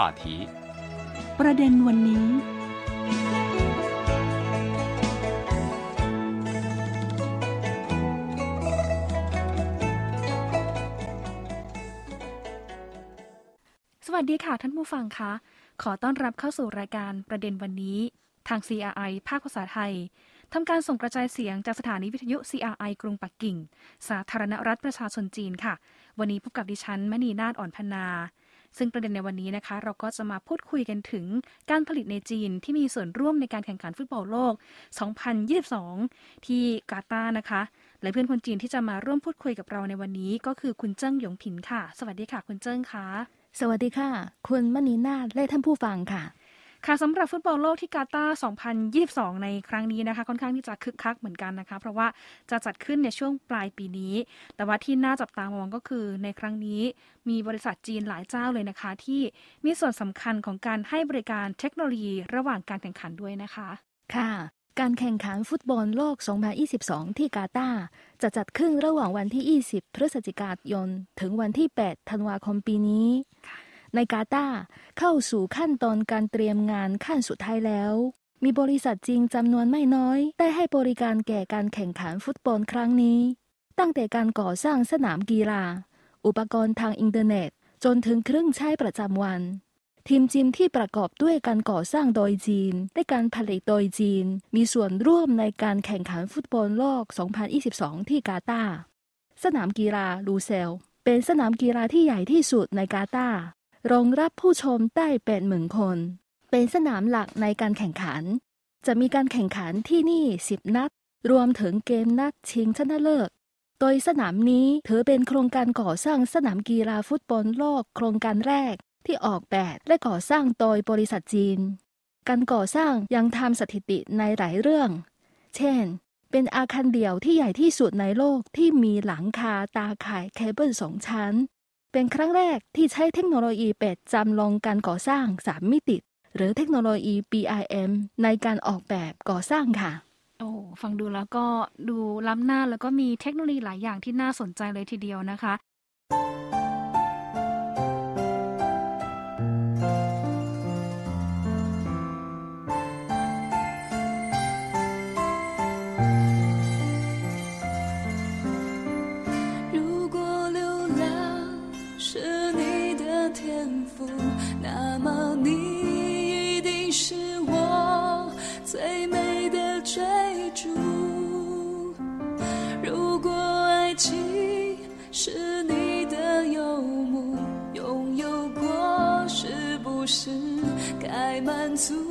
话题。ประเด็นวันนี้ สวัสดีค่ะท่านผู้ฟังคะ ขอต้อนรับเข้าสู่รายการประเด็นวันนี้ ทาง CRI ภาคภาษาไทยทำการส่งกระจายเสียงจากสถานีวิทยุ CRI กรุงปักกิ่ง สาธารณรัฐประชาชนจีนค่ะ วันนี้พบกับดิฉันมณีนาฏอ่อนพนา ซึ่งประเด็นในวันนี้นะคะ เราก็จะมาพูดคุยกันถึงการผลิตในจีนที่มีส่วนร่วมในการแข่งขันฟุตบอลโลก 2022 ที่กาตาร์นะคะ และเพื่อนคนจีนที่จะมาร่วมพูดคุยกับเราในวันนี้ ก็คือคุณเจิ้งหยงผินค่ะ สวัสดีค่ะ คุณเจิ้งค่ะ สวัสดีค่ะ คุณมณีนาฏและท่านผู้ฟังค่ะ ค่ะสำหรับฟุตบอลโลกที่กาตาร์2022 ในครั้งนี้นะคะ ค่อนข้างที่จะคึกคักเหมือนกันนะคะ เพราะว่าจะจัดขึ้นในช่วงปลายปีนี้ แต่ว่าที่น่าจับตามองก็คือในครั้งนี้มีบริษัทจีนหลายเจ้าเลยนะคะ ที่มีส่วนสำคัญของการให้บริการเทคโนโลยีระหว่างการแข่งขันด้วยนะคะ ค่ะ การแข่งขันฟุตบอลโลก 2022 ที่กาตาร์จะจัดขึ้นระหว่างวันที่ 20 พฤศจิกายน ถึงวันที่ 8 ธันวาคมปีนี้ ในกาตาร์เข้าสู่ขั้นตอนการเตรียมงานขั้นสุดท้ายแล้ว มีบริษัทจีนจำนวนไม่น้อย ได้ให้บริการแก่การแข่งขันฟุตบอลครั้งนี้ ตั้งแต่การก่อสร้างสนามกีฬา อุปกรณ์ทางอินเทอร์เน็ต จนถึงเครื่องใช้ประจำวัน ทีมจีนที่ประกอบด้วยการก่อสร้างโดยจีนและการผลิตโดยจีน มีส่วนร่วมในการแข่งขันฟุตบอลโลก 2022 ที่กาตาร์สนามกีฬาลูเซลเป็นสนามกีฬาที่ใหญ่ที่สุดในกาตาร์ รองรับผู้ชมได้เป็นหมื่นคน เป็นสนามหลักในการแข่งขัน จะมีการแข่งขันที่นี่ 10 นัด รวมถึงเกมนัดชิงชนะเลิศโดยสนามนี้ถือเป็นโครงการก่อสร้างสนามกีฬาฟุตบอลโลกโครงการแรกที่ออกแบบและก่อสร้างโดยบริษัทจีน การก่อสร้างยังทำสถิติในหลายเรื่อง เช่น เป็นอาคารเดี่ยวที่ใหญ่ที่สุดในโลกที่มีหลังคาตาข่ายเคเบิลสองชั้น เป็นครั้งแรกที่ใช้เทคโนโลยีเป็ดจำลองการก่อสร้างสามมิติ หรือเทคโนโลยี BIM ในการออกแบบก่อสร้างค่ะ โอ้ฟังดูแล้วก็ดูล้ำหน้าแล้วก็มีเทคโนโลยีหลายอย่างที่น่าสนใจเลยทีเดียวนะคะ 天赋，那么你一定是我最美的追逐。如果爱情是你的游牧，拥有过是不是该满足？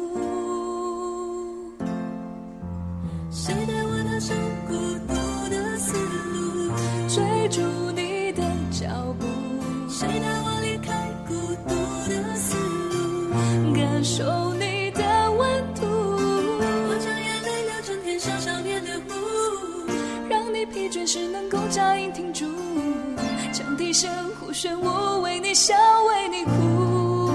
将笛声呼旋我为你笑，为你哭。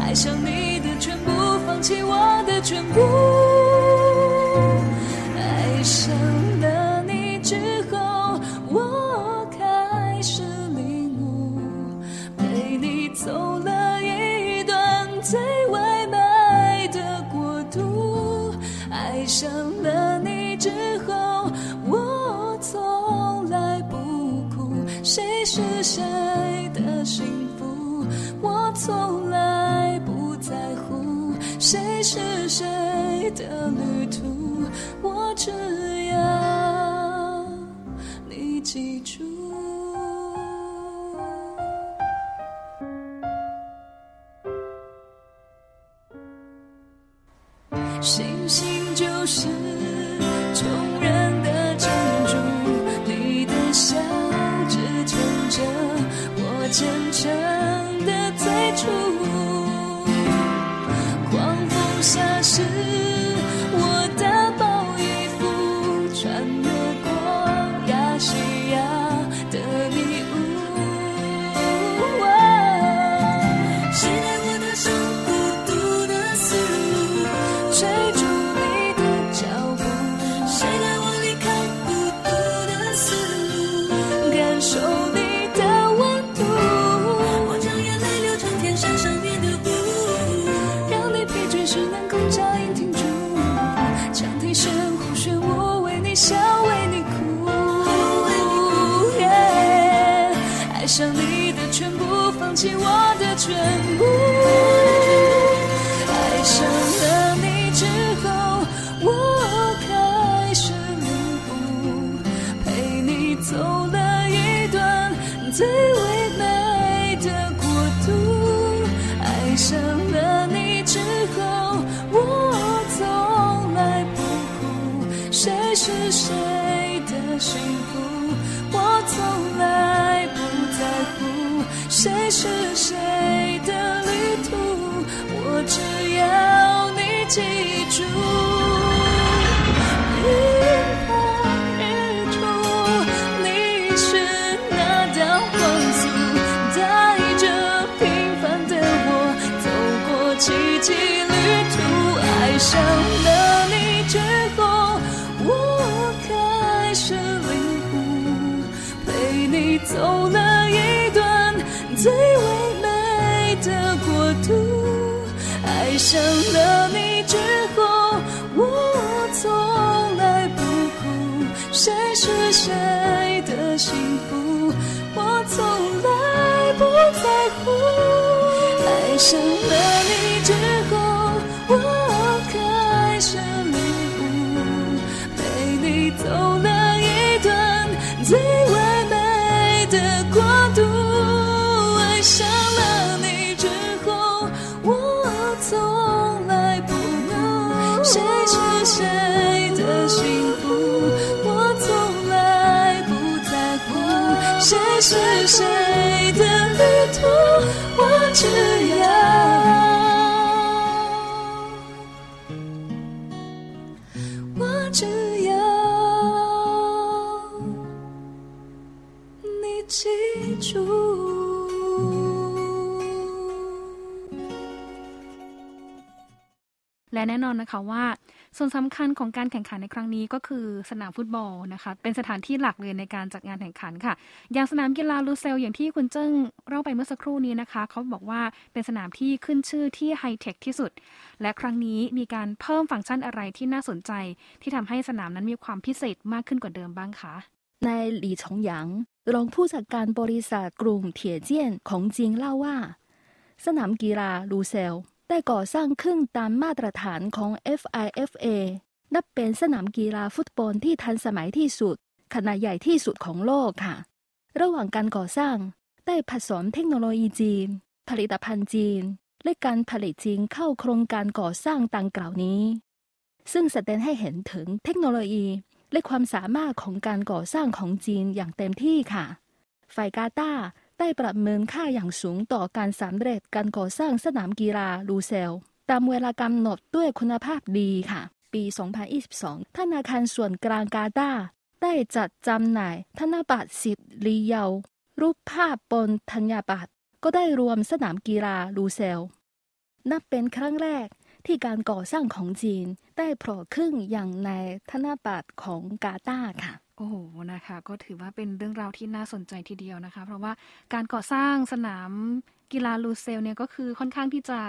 爱上你的全部，放弃我的全部。星星就是穷人是谁的旅途，我只要你记住。爱上了你之后，我从来不哭谁是谁的幸福，我从来不在乎。爱上了你之谁的旅途，我只要， และแน่นอนนะคะว่า ส่วนสำคัญของการแข่งขันในครั้งนี้ก็คือสนามฟุตบอลนะคะ เป็นสถานที่หลักเลยในการจัดงานแข่งขันค่ะ อย่างสนามกีฬาลูเซลอย่างที่คุณเจิ้งเล่าไปเมื่อสักครู่นี้นะคะ เขาบอกว่าเป็นสนามที่ขึ้นชื่อที่ไฮเทคที่สุด และครั้งนี้มีการเพิ่มฟังก์ชันอะไรที่น่าสนใจ ที่ทำให้สนามนั้นมีความพิเศษมากขึ้นกว่าเดิมบ้างคะนายหลี่ชงหยางรองผู้จัดการบริษัทกลุ่มเถียเจี้ยนของจีนเล่าว่า สนามกีฬาลูเซล ได้ก่อสร้างขึ้นตามมาตรฐานของ FIFA นับเป็นสนามกีฬาฟุตบอลที่ทันสมัยที่สุด ขนาดใหญ่ที่สุดของโลกค่ะ ระหว่างการก่อสร้างได้ผสมเทคโนโลยีจีน ผลิตภัณฑ์จีน และการผลิตจีนเข้าโครงการก่อสร้างดังกล่าวนี้ ซึ่งแสดงให้เห็นถึงเทคโนโลยีและความสามารถของการก่อสร้างของจีนอย่างเต็มที่ค่ะ ฝ่ายกาตาร์ ได้ประเมินค่าอย่างสูงต่อการสำเร็จการก่อสร้างสนามกีฬาลูเซล ตามเวลากำหนดด้วยคุณภาพดีค่ะ ปี 2022 ธนาคารส่วนกลางกาตาได้จัดจำหน่าย ธนบัตรสิทธิ์ลีเยารูปภาพบนธัญบัตรก็ได้รวมสนามกีฬาลูเซล นับเป็นครั้งแรกที่การก่อสร้างของจีนได้โผล่ขึ้นอย่างในธนบัตรของกาตาค่ะ โอ้โห นะคะ ก็ถือว่าเป็นเรื่องราวที่น่าสนใจทีเดียวนะคะ เพราะว่าการก่อสร้างสนามกีฬาลูเซลเนี่ยก็คือค่อนข้างที่จะ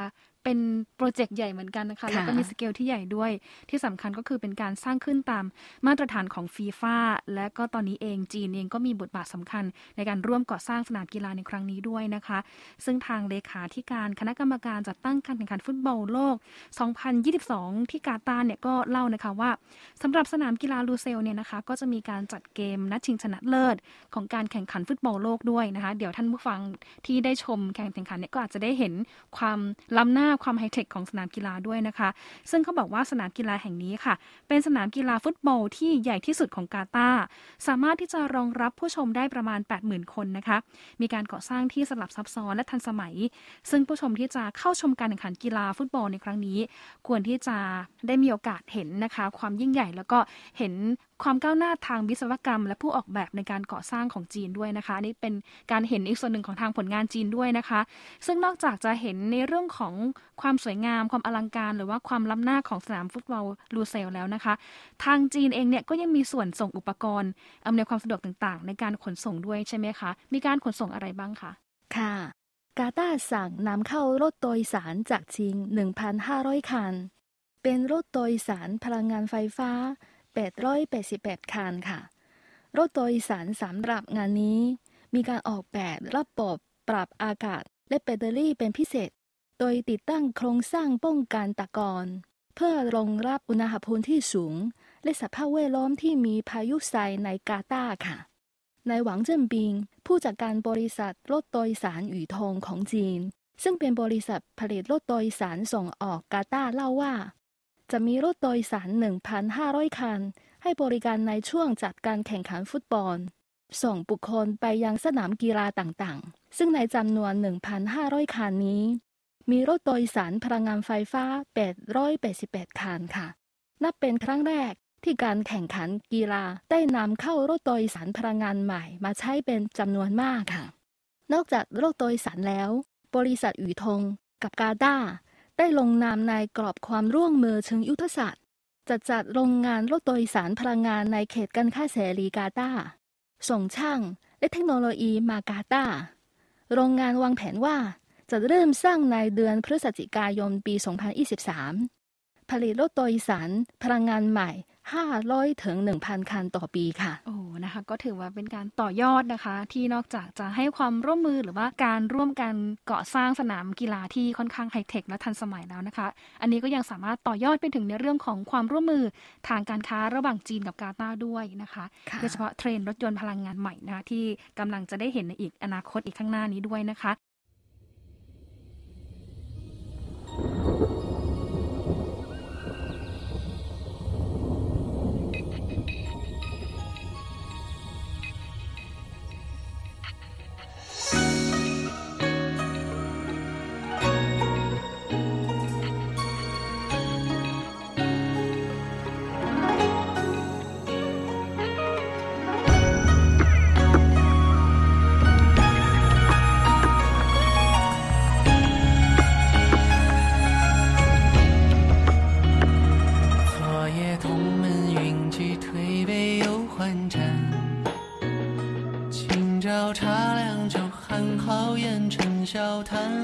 เป็นโปรเจกต์ใหญ่เหมือนกันนะคะค่ะแล้วก็มีสเกลที่ใหญ่ด้วย ที่สำคัญก็คือเป็นการสร้างขึ้นตามมาตรฐานของฟีฟ่าและก็ตอนนี้เองจีนเองก็มีบทบาทสำคัญ ในการร่วมก่อสร้างสนามกีฬาในครั้งนี้ด้วยนะคะ ซึ่งทางเลขาธิการคณะกรรมการจัดตั้งการแข่งขันฟุตบอลโลก 2022 ที่กาตาร์เนี่ยก็เล่านะคะว่าสำหรับสนามกีฬาลูเซลเนี่ยนะคะก็จะมีการจัดเกมนัดชิงชนะเลิศ ของการแข่งขันฟุตบอลโลกด้วยนะคะ เดี๋ยวท่านผู้ฟังที่ได้ชมการแข่งขันเนี่ยก็อาจจะได้เห็นความล้ำหน้าความไฮเทคของสนามกีฬาด้วยนะคะ ซึ่งเขาบอกว่าสนามกีฬาแห่งนี้ค่ะ เป็นสนามกีฬาฟุตบอลที่ใหญ่ที่สุดของกาตาร์สามารถที่จะรองรับผู้ชมได้ประมาณ 80,000 คนนะคะ มีการก่อสร้างที่สลับซับซ้อนและทันสมัย ซึ่งผู้ชมที่จะเข้าชมการแข่งขันกีฬาฟุตบอลในครั้งนี้ ควรที่จะได้มีโอกาสเห็นนะคะ ความยิ่งใหญ่แล้วก็เห็นความก้าวหน้าทางวิศวกรรม และผู้ออกแบบในการก่อสร้างของจีนด้วยนะคะอันนี่เป็นการเห็นอีกส่วนหนึ่งของทางผลงานจีนด้วยนะคะ ซึ่งนอกจากจะเห็นในเรื่องของความสวยงาม ความอลังการ หรือว่าความล้ำหน้าของสนามฟุตบอลลูเซลแล้วนะคะ ทางจีนเองเนี่ยก็ยังมีส่วนส่งอุปกรณ์อำนวยความสะดวกต่างๆ ในการขนส่งด้วยใช่ไหมคะ มีการขนส่งอะไรบ้างคะค่ะ กาตาสั่งนำเข้ารถโดยสารจากจีน1,500 คัน เป็นรถโดยสารพลังงานไฟฟ้า 888 คันค่ะ รถโดยสารสำหรับงานนี้มมีการออกแบบระบบปรับอากาศและแบตเตอรี่เป็นพิเศษ โดยติดตั้งโครงสร้างป้องกันตะกอนเพื่อรองรับอุณหภูมิที่สูง และสภาพแวดล้อมที่มีพายุทรายในกาตาร์ค่ะนายหวังเจิ้นปิง ผู้จัดการบริษัทรถโดยสารหยูทงของจีน ซึ่งเป็นบริษัทผลิตรถโดยสารส่งออกกาตาร์เล่าว่า จะมีรถโดยสาร 1,500 คัน ให้บริการในช่วงจัดการแข่งขันฟุตบอล ส่งบุคคลไปยังสนามกีฬาต่างๆ ซึ่งในจำนวน 1,500 คันนี้ มีรถโดยสารพลังงานไฟฟ้า 888 คันค่ะ นับเป็นครั้งแรกที่การแข่งขันกีฬาได้นำเข้ารถโดยสารพลังงานใหม่มาใช้เป็นจำนวนมากค่ะ นอกจากรถโดยสารแล้ว บริษัทอู่ทงกับกาดาได้ลงนามในกรอบความร่วมมือเชิงยุทธศาสตร์จะจัดโรงงานรถโดยสารพลังงานในเขตการค้าเสรีกาตาส่งช่างและเทคโนโลยีมากาตาโรงงานวางแผนว่า จะเริ่มสร้างในเดือนพฤศจิกายนปี 2023 ผลิตรถโดยสารพลังงานใหม่ 500 ถึง 1,000 คันต่อปีค่ะ โอ้ นะคะ ก็ถือว่าเป็นการต่อยอดนะคะ ที่นอกจากจะให้ความร่วมมือหรือว่าการร่วมกันก่อสร้างสนามกีฬาที่ค่อนข้างไฮเทคและทันสมัยแล้วนะคะ อันนี้ก็ยังสามารถต่อยอดไปถึงในเรื่องของความร่วมมือทางการค้าระหว่างจีนกับกาตาร์ด้วยนะคะโดยเฉพาะเทรนรถยนต์พลังงานใหม่นะคะที่กำลังจะได้เห็นในอีกอนาคตอีกข้างหน้านี้ด้วยนะคะ 交谈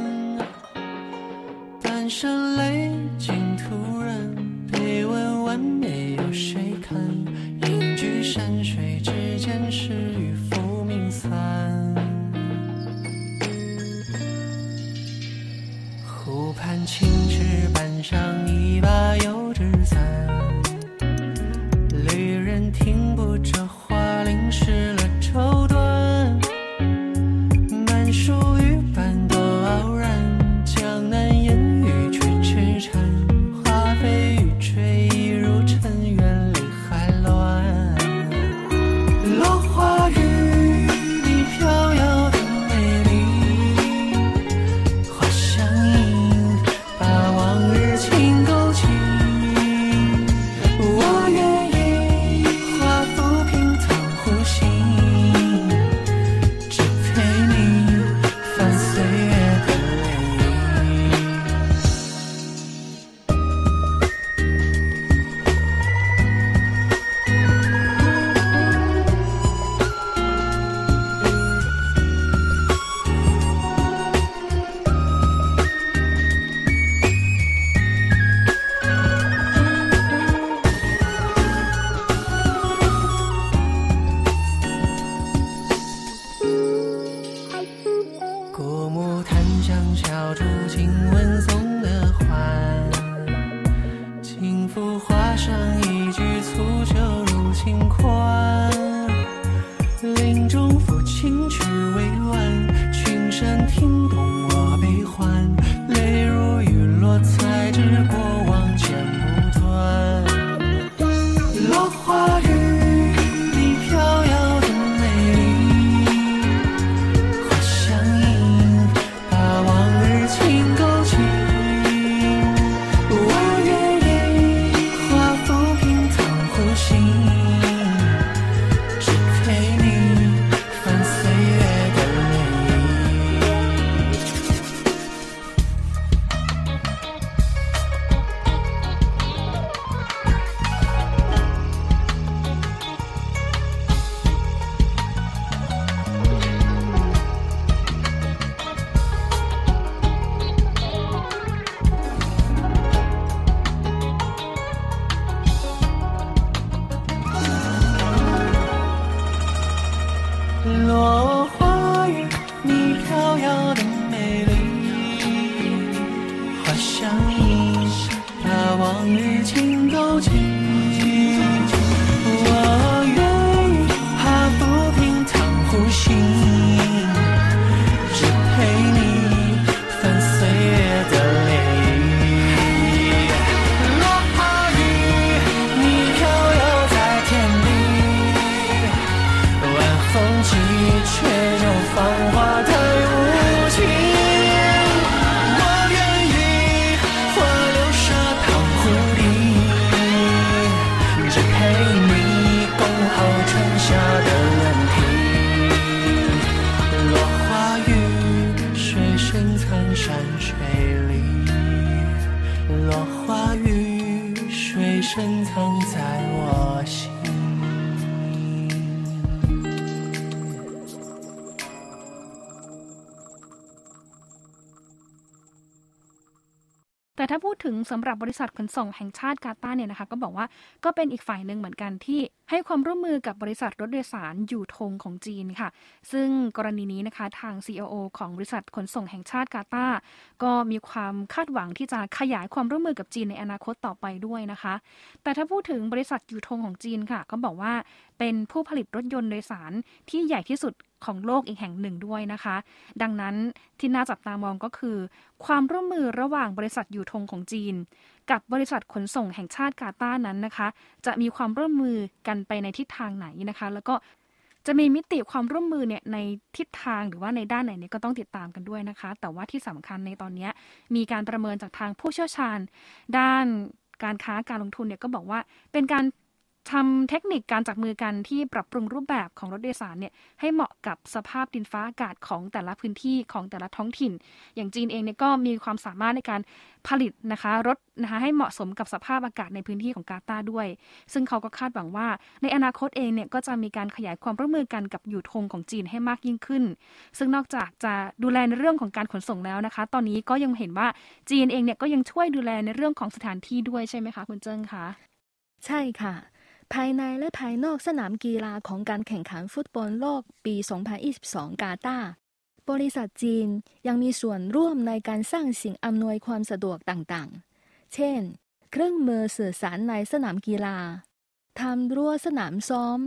心动 แต่ถ้าพูดถึงสำหรับบริษัทขนส่งแห่งชาติกาตาร์เนี่ยนะคะก็บอกว่าก็เป็นอีกฝ่ายหนึ่งเหมือนกันที่ให้ความร่วมมือกับบริษัทรถโดยสารอยู่ธงของจีนค่ะ ซึ่งกรณีนี้นะคะทาง COO ของบริษัทขนส่งแห่งชาติกาตาร์ก็มีความคาดหวังที่จะขยายความร่วมมือกับจีนในอนาคตต่อไปด้วยนะคะ แต่ถ้าพูดถึงบริษัทอยู่ธงของจีนค่ะ ก็บอกว่าเป็นผู้ผลิตรถยนต์โดยสารที่ใหญ่ที่สุด ของโลกอีกแห่งหนึ่งด้วยนะคะ ดังนั้นที่น่าจับตามองก็คือ ความร่วมมือระหว่างบริษัทอยู่ธงของจีน กับบริษัทขนส่งแห่งชาติกาตาร์นั้นนะคะ จะมีความร่วมมือกันไปในทิศทางไหนนะคะ แล้วก็จะมีมิติความร่วมมือเนี่ยในทิศทางหรือว่าในด้านไหนเนี่ยก็ต้องติดตามกันด้วยนะคะ แต่ว่าที่สำคัญในตอนนี้มีการประเมินจากทางผู้เชี่ยวชาญ ด้านการค้าการลงทุนเนี่ยก็บอกว่าเป็นการ ทำเทคนิคการจับมือกันที่ปรับปรุงรูปแบบของรถโดยสารเนี่ยให้เหมาะกับสภาพดินฟ้าอากาศของแต่ละพื้นที่ของแต่ละท้องถิ่น อย่างจีนเองเนี่ยก็มีความสามารถในการผลิตนะคะรถนะคะให้เหมาะสมกับสภาพอากาศในพื้นที่ของกาตาร์ด้วย ซึ่งเขาก็คาดหวังว่า ในอนาคตเองเนี่ยก็จะมีการขยายความร่วมมือกันกับอยู่ธงของจีนให้มากยิ่งขึ้น ซึ่งนอกจากจะดูแลในเรื่องของการขนส่งแล้วนะคะ ตอนนี้ก็ยังเห็นว่าจีนเองเนี่ยก็ยังช่วยดูแลในเรื่องของสถานที่ด้วยใช่ไหมคะคุณเจิ้งคะใช่ค่ะ ภายในและภายนอกสนามกีฬาของการแข่งขันฟุตบอลโลกปี 2022 กาตาร์บริษัทจีนยังมีส่วนร่วมในการสร้างสิ่งอำนวยความสะดวกต่างๆ เช่น เครื่องมือสื่อสารในสนามกีฬา ทำรั้วสนามซ้อม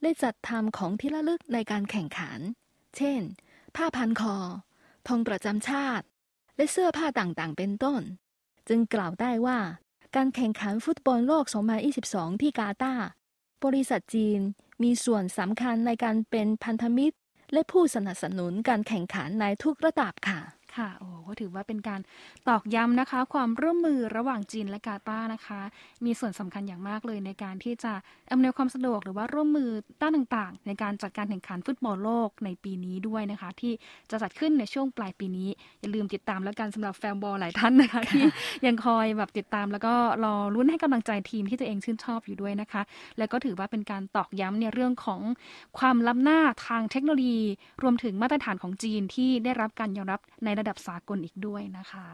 และจัดทำของที่ระลึกในการแข่งขัน เช่น ผ้าพันคอ ธงประจำชาติ และเสื้อผ้าต่างๆ เป็นต้น จึงกล่าวได้ว่า การแข่งขันฟุตบอลโลก 2022 ที่กาตาร์บริษัทจีนมีส่วนสำคัญในการเป็นพันธมิตร และผู้สนับสนุนการแข่งขันในทุกระดับค่ะ ค่ะ โอ้ก็ถือว่าเป็นการตอกย้ำนะคะ ความร่วมมือระหว่างจีนและกาตาร์นะคะ มีส่วนสำคัญอย่างมากเลยในการที่จะอำนวยความสะดวกหรือว่าร่วมมือด้านต่างๆ ในการจัดการแข่งขันฟุตบอลโลกในปีนี้ด้วยนะคะ ที่จะจัดขึ้นในช่วงปลายปีนี้ อย่าลืมติดตามแล้วกันสำหรับแฟนบอลหลายท่านนะคะ ที่ยังคอยแบบติดตามแล้วก็รอรุ้นให้กำลังใจทีมที่ตัวเองชื่นชอบอยู่ด้วยนะคะ แล้วก็ถือว่าเป็นการตอกย้ำในเรื่องของความล้ำหน้าทางเทคโนโลยี รวมถึงมาตรฐานของจีนที่ได้รับการยอมรับในระระดับสากลอีกด้วยนะคะ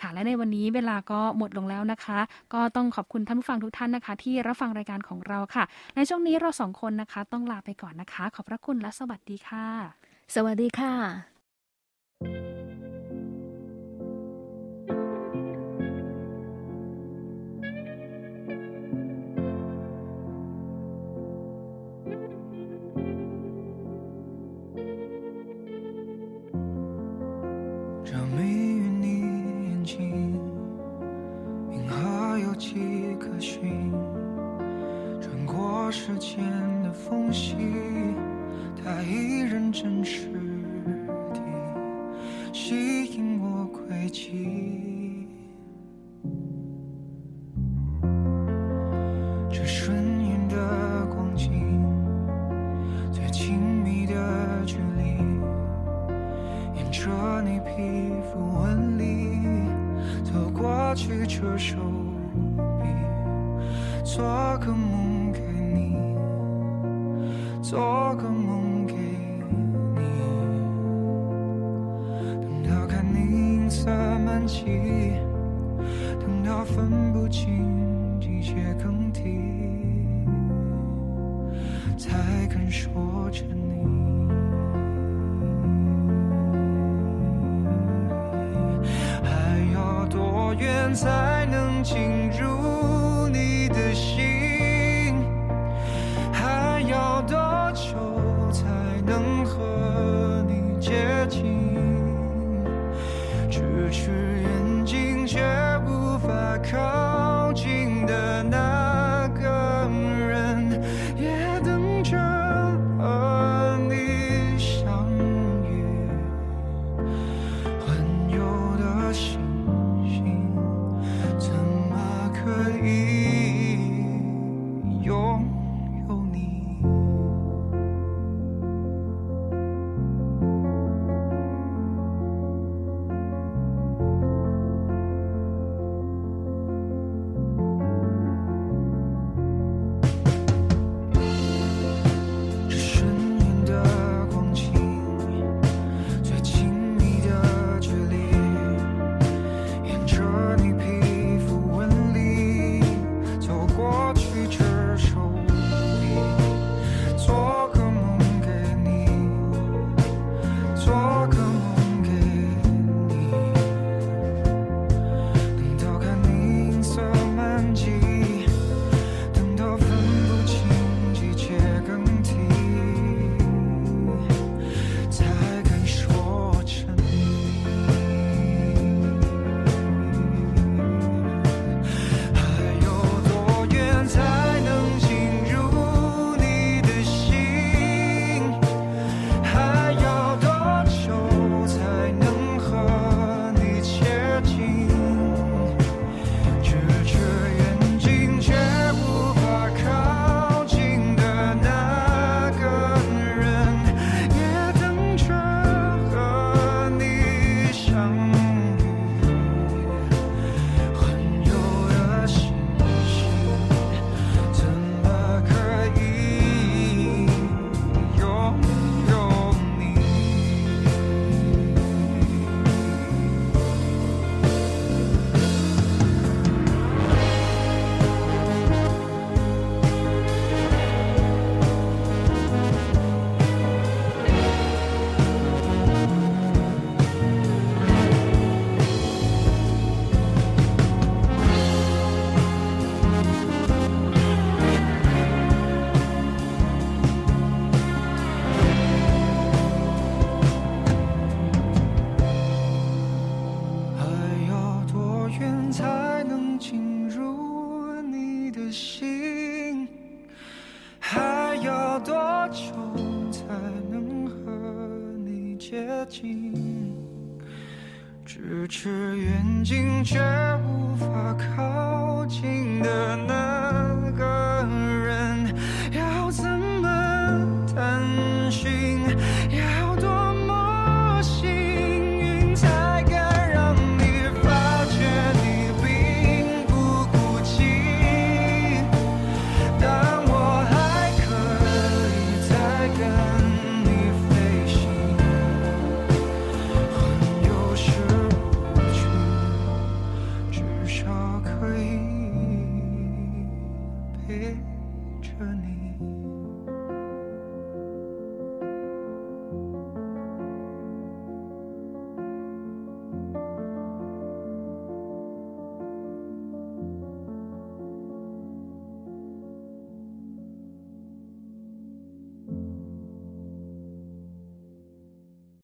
ค่ะและในวันนี้เวลาก็หมดลงแล้วนะคะ ก็ต้องขอบคุณท่านผู้ฟังทุกท่านนะคะ ที่รับฟังรายการของเราค่ะ ในช่วงนี้เราสองคนนะคะ ต้องลาไปก่อนนะคะ ขอบพระคุณและสวัสดีค่ะ สวัสดีค่ะ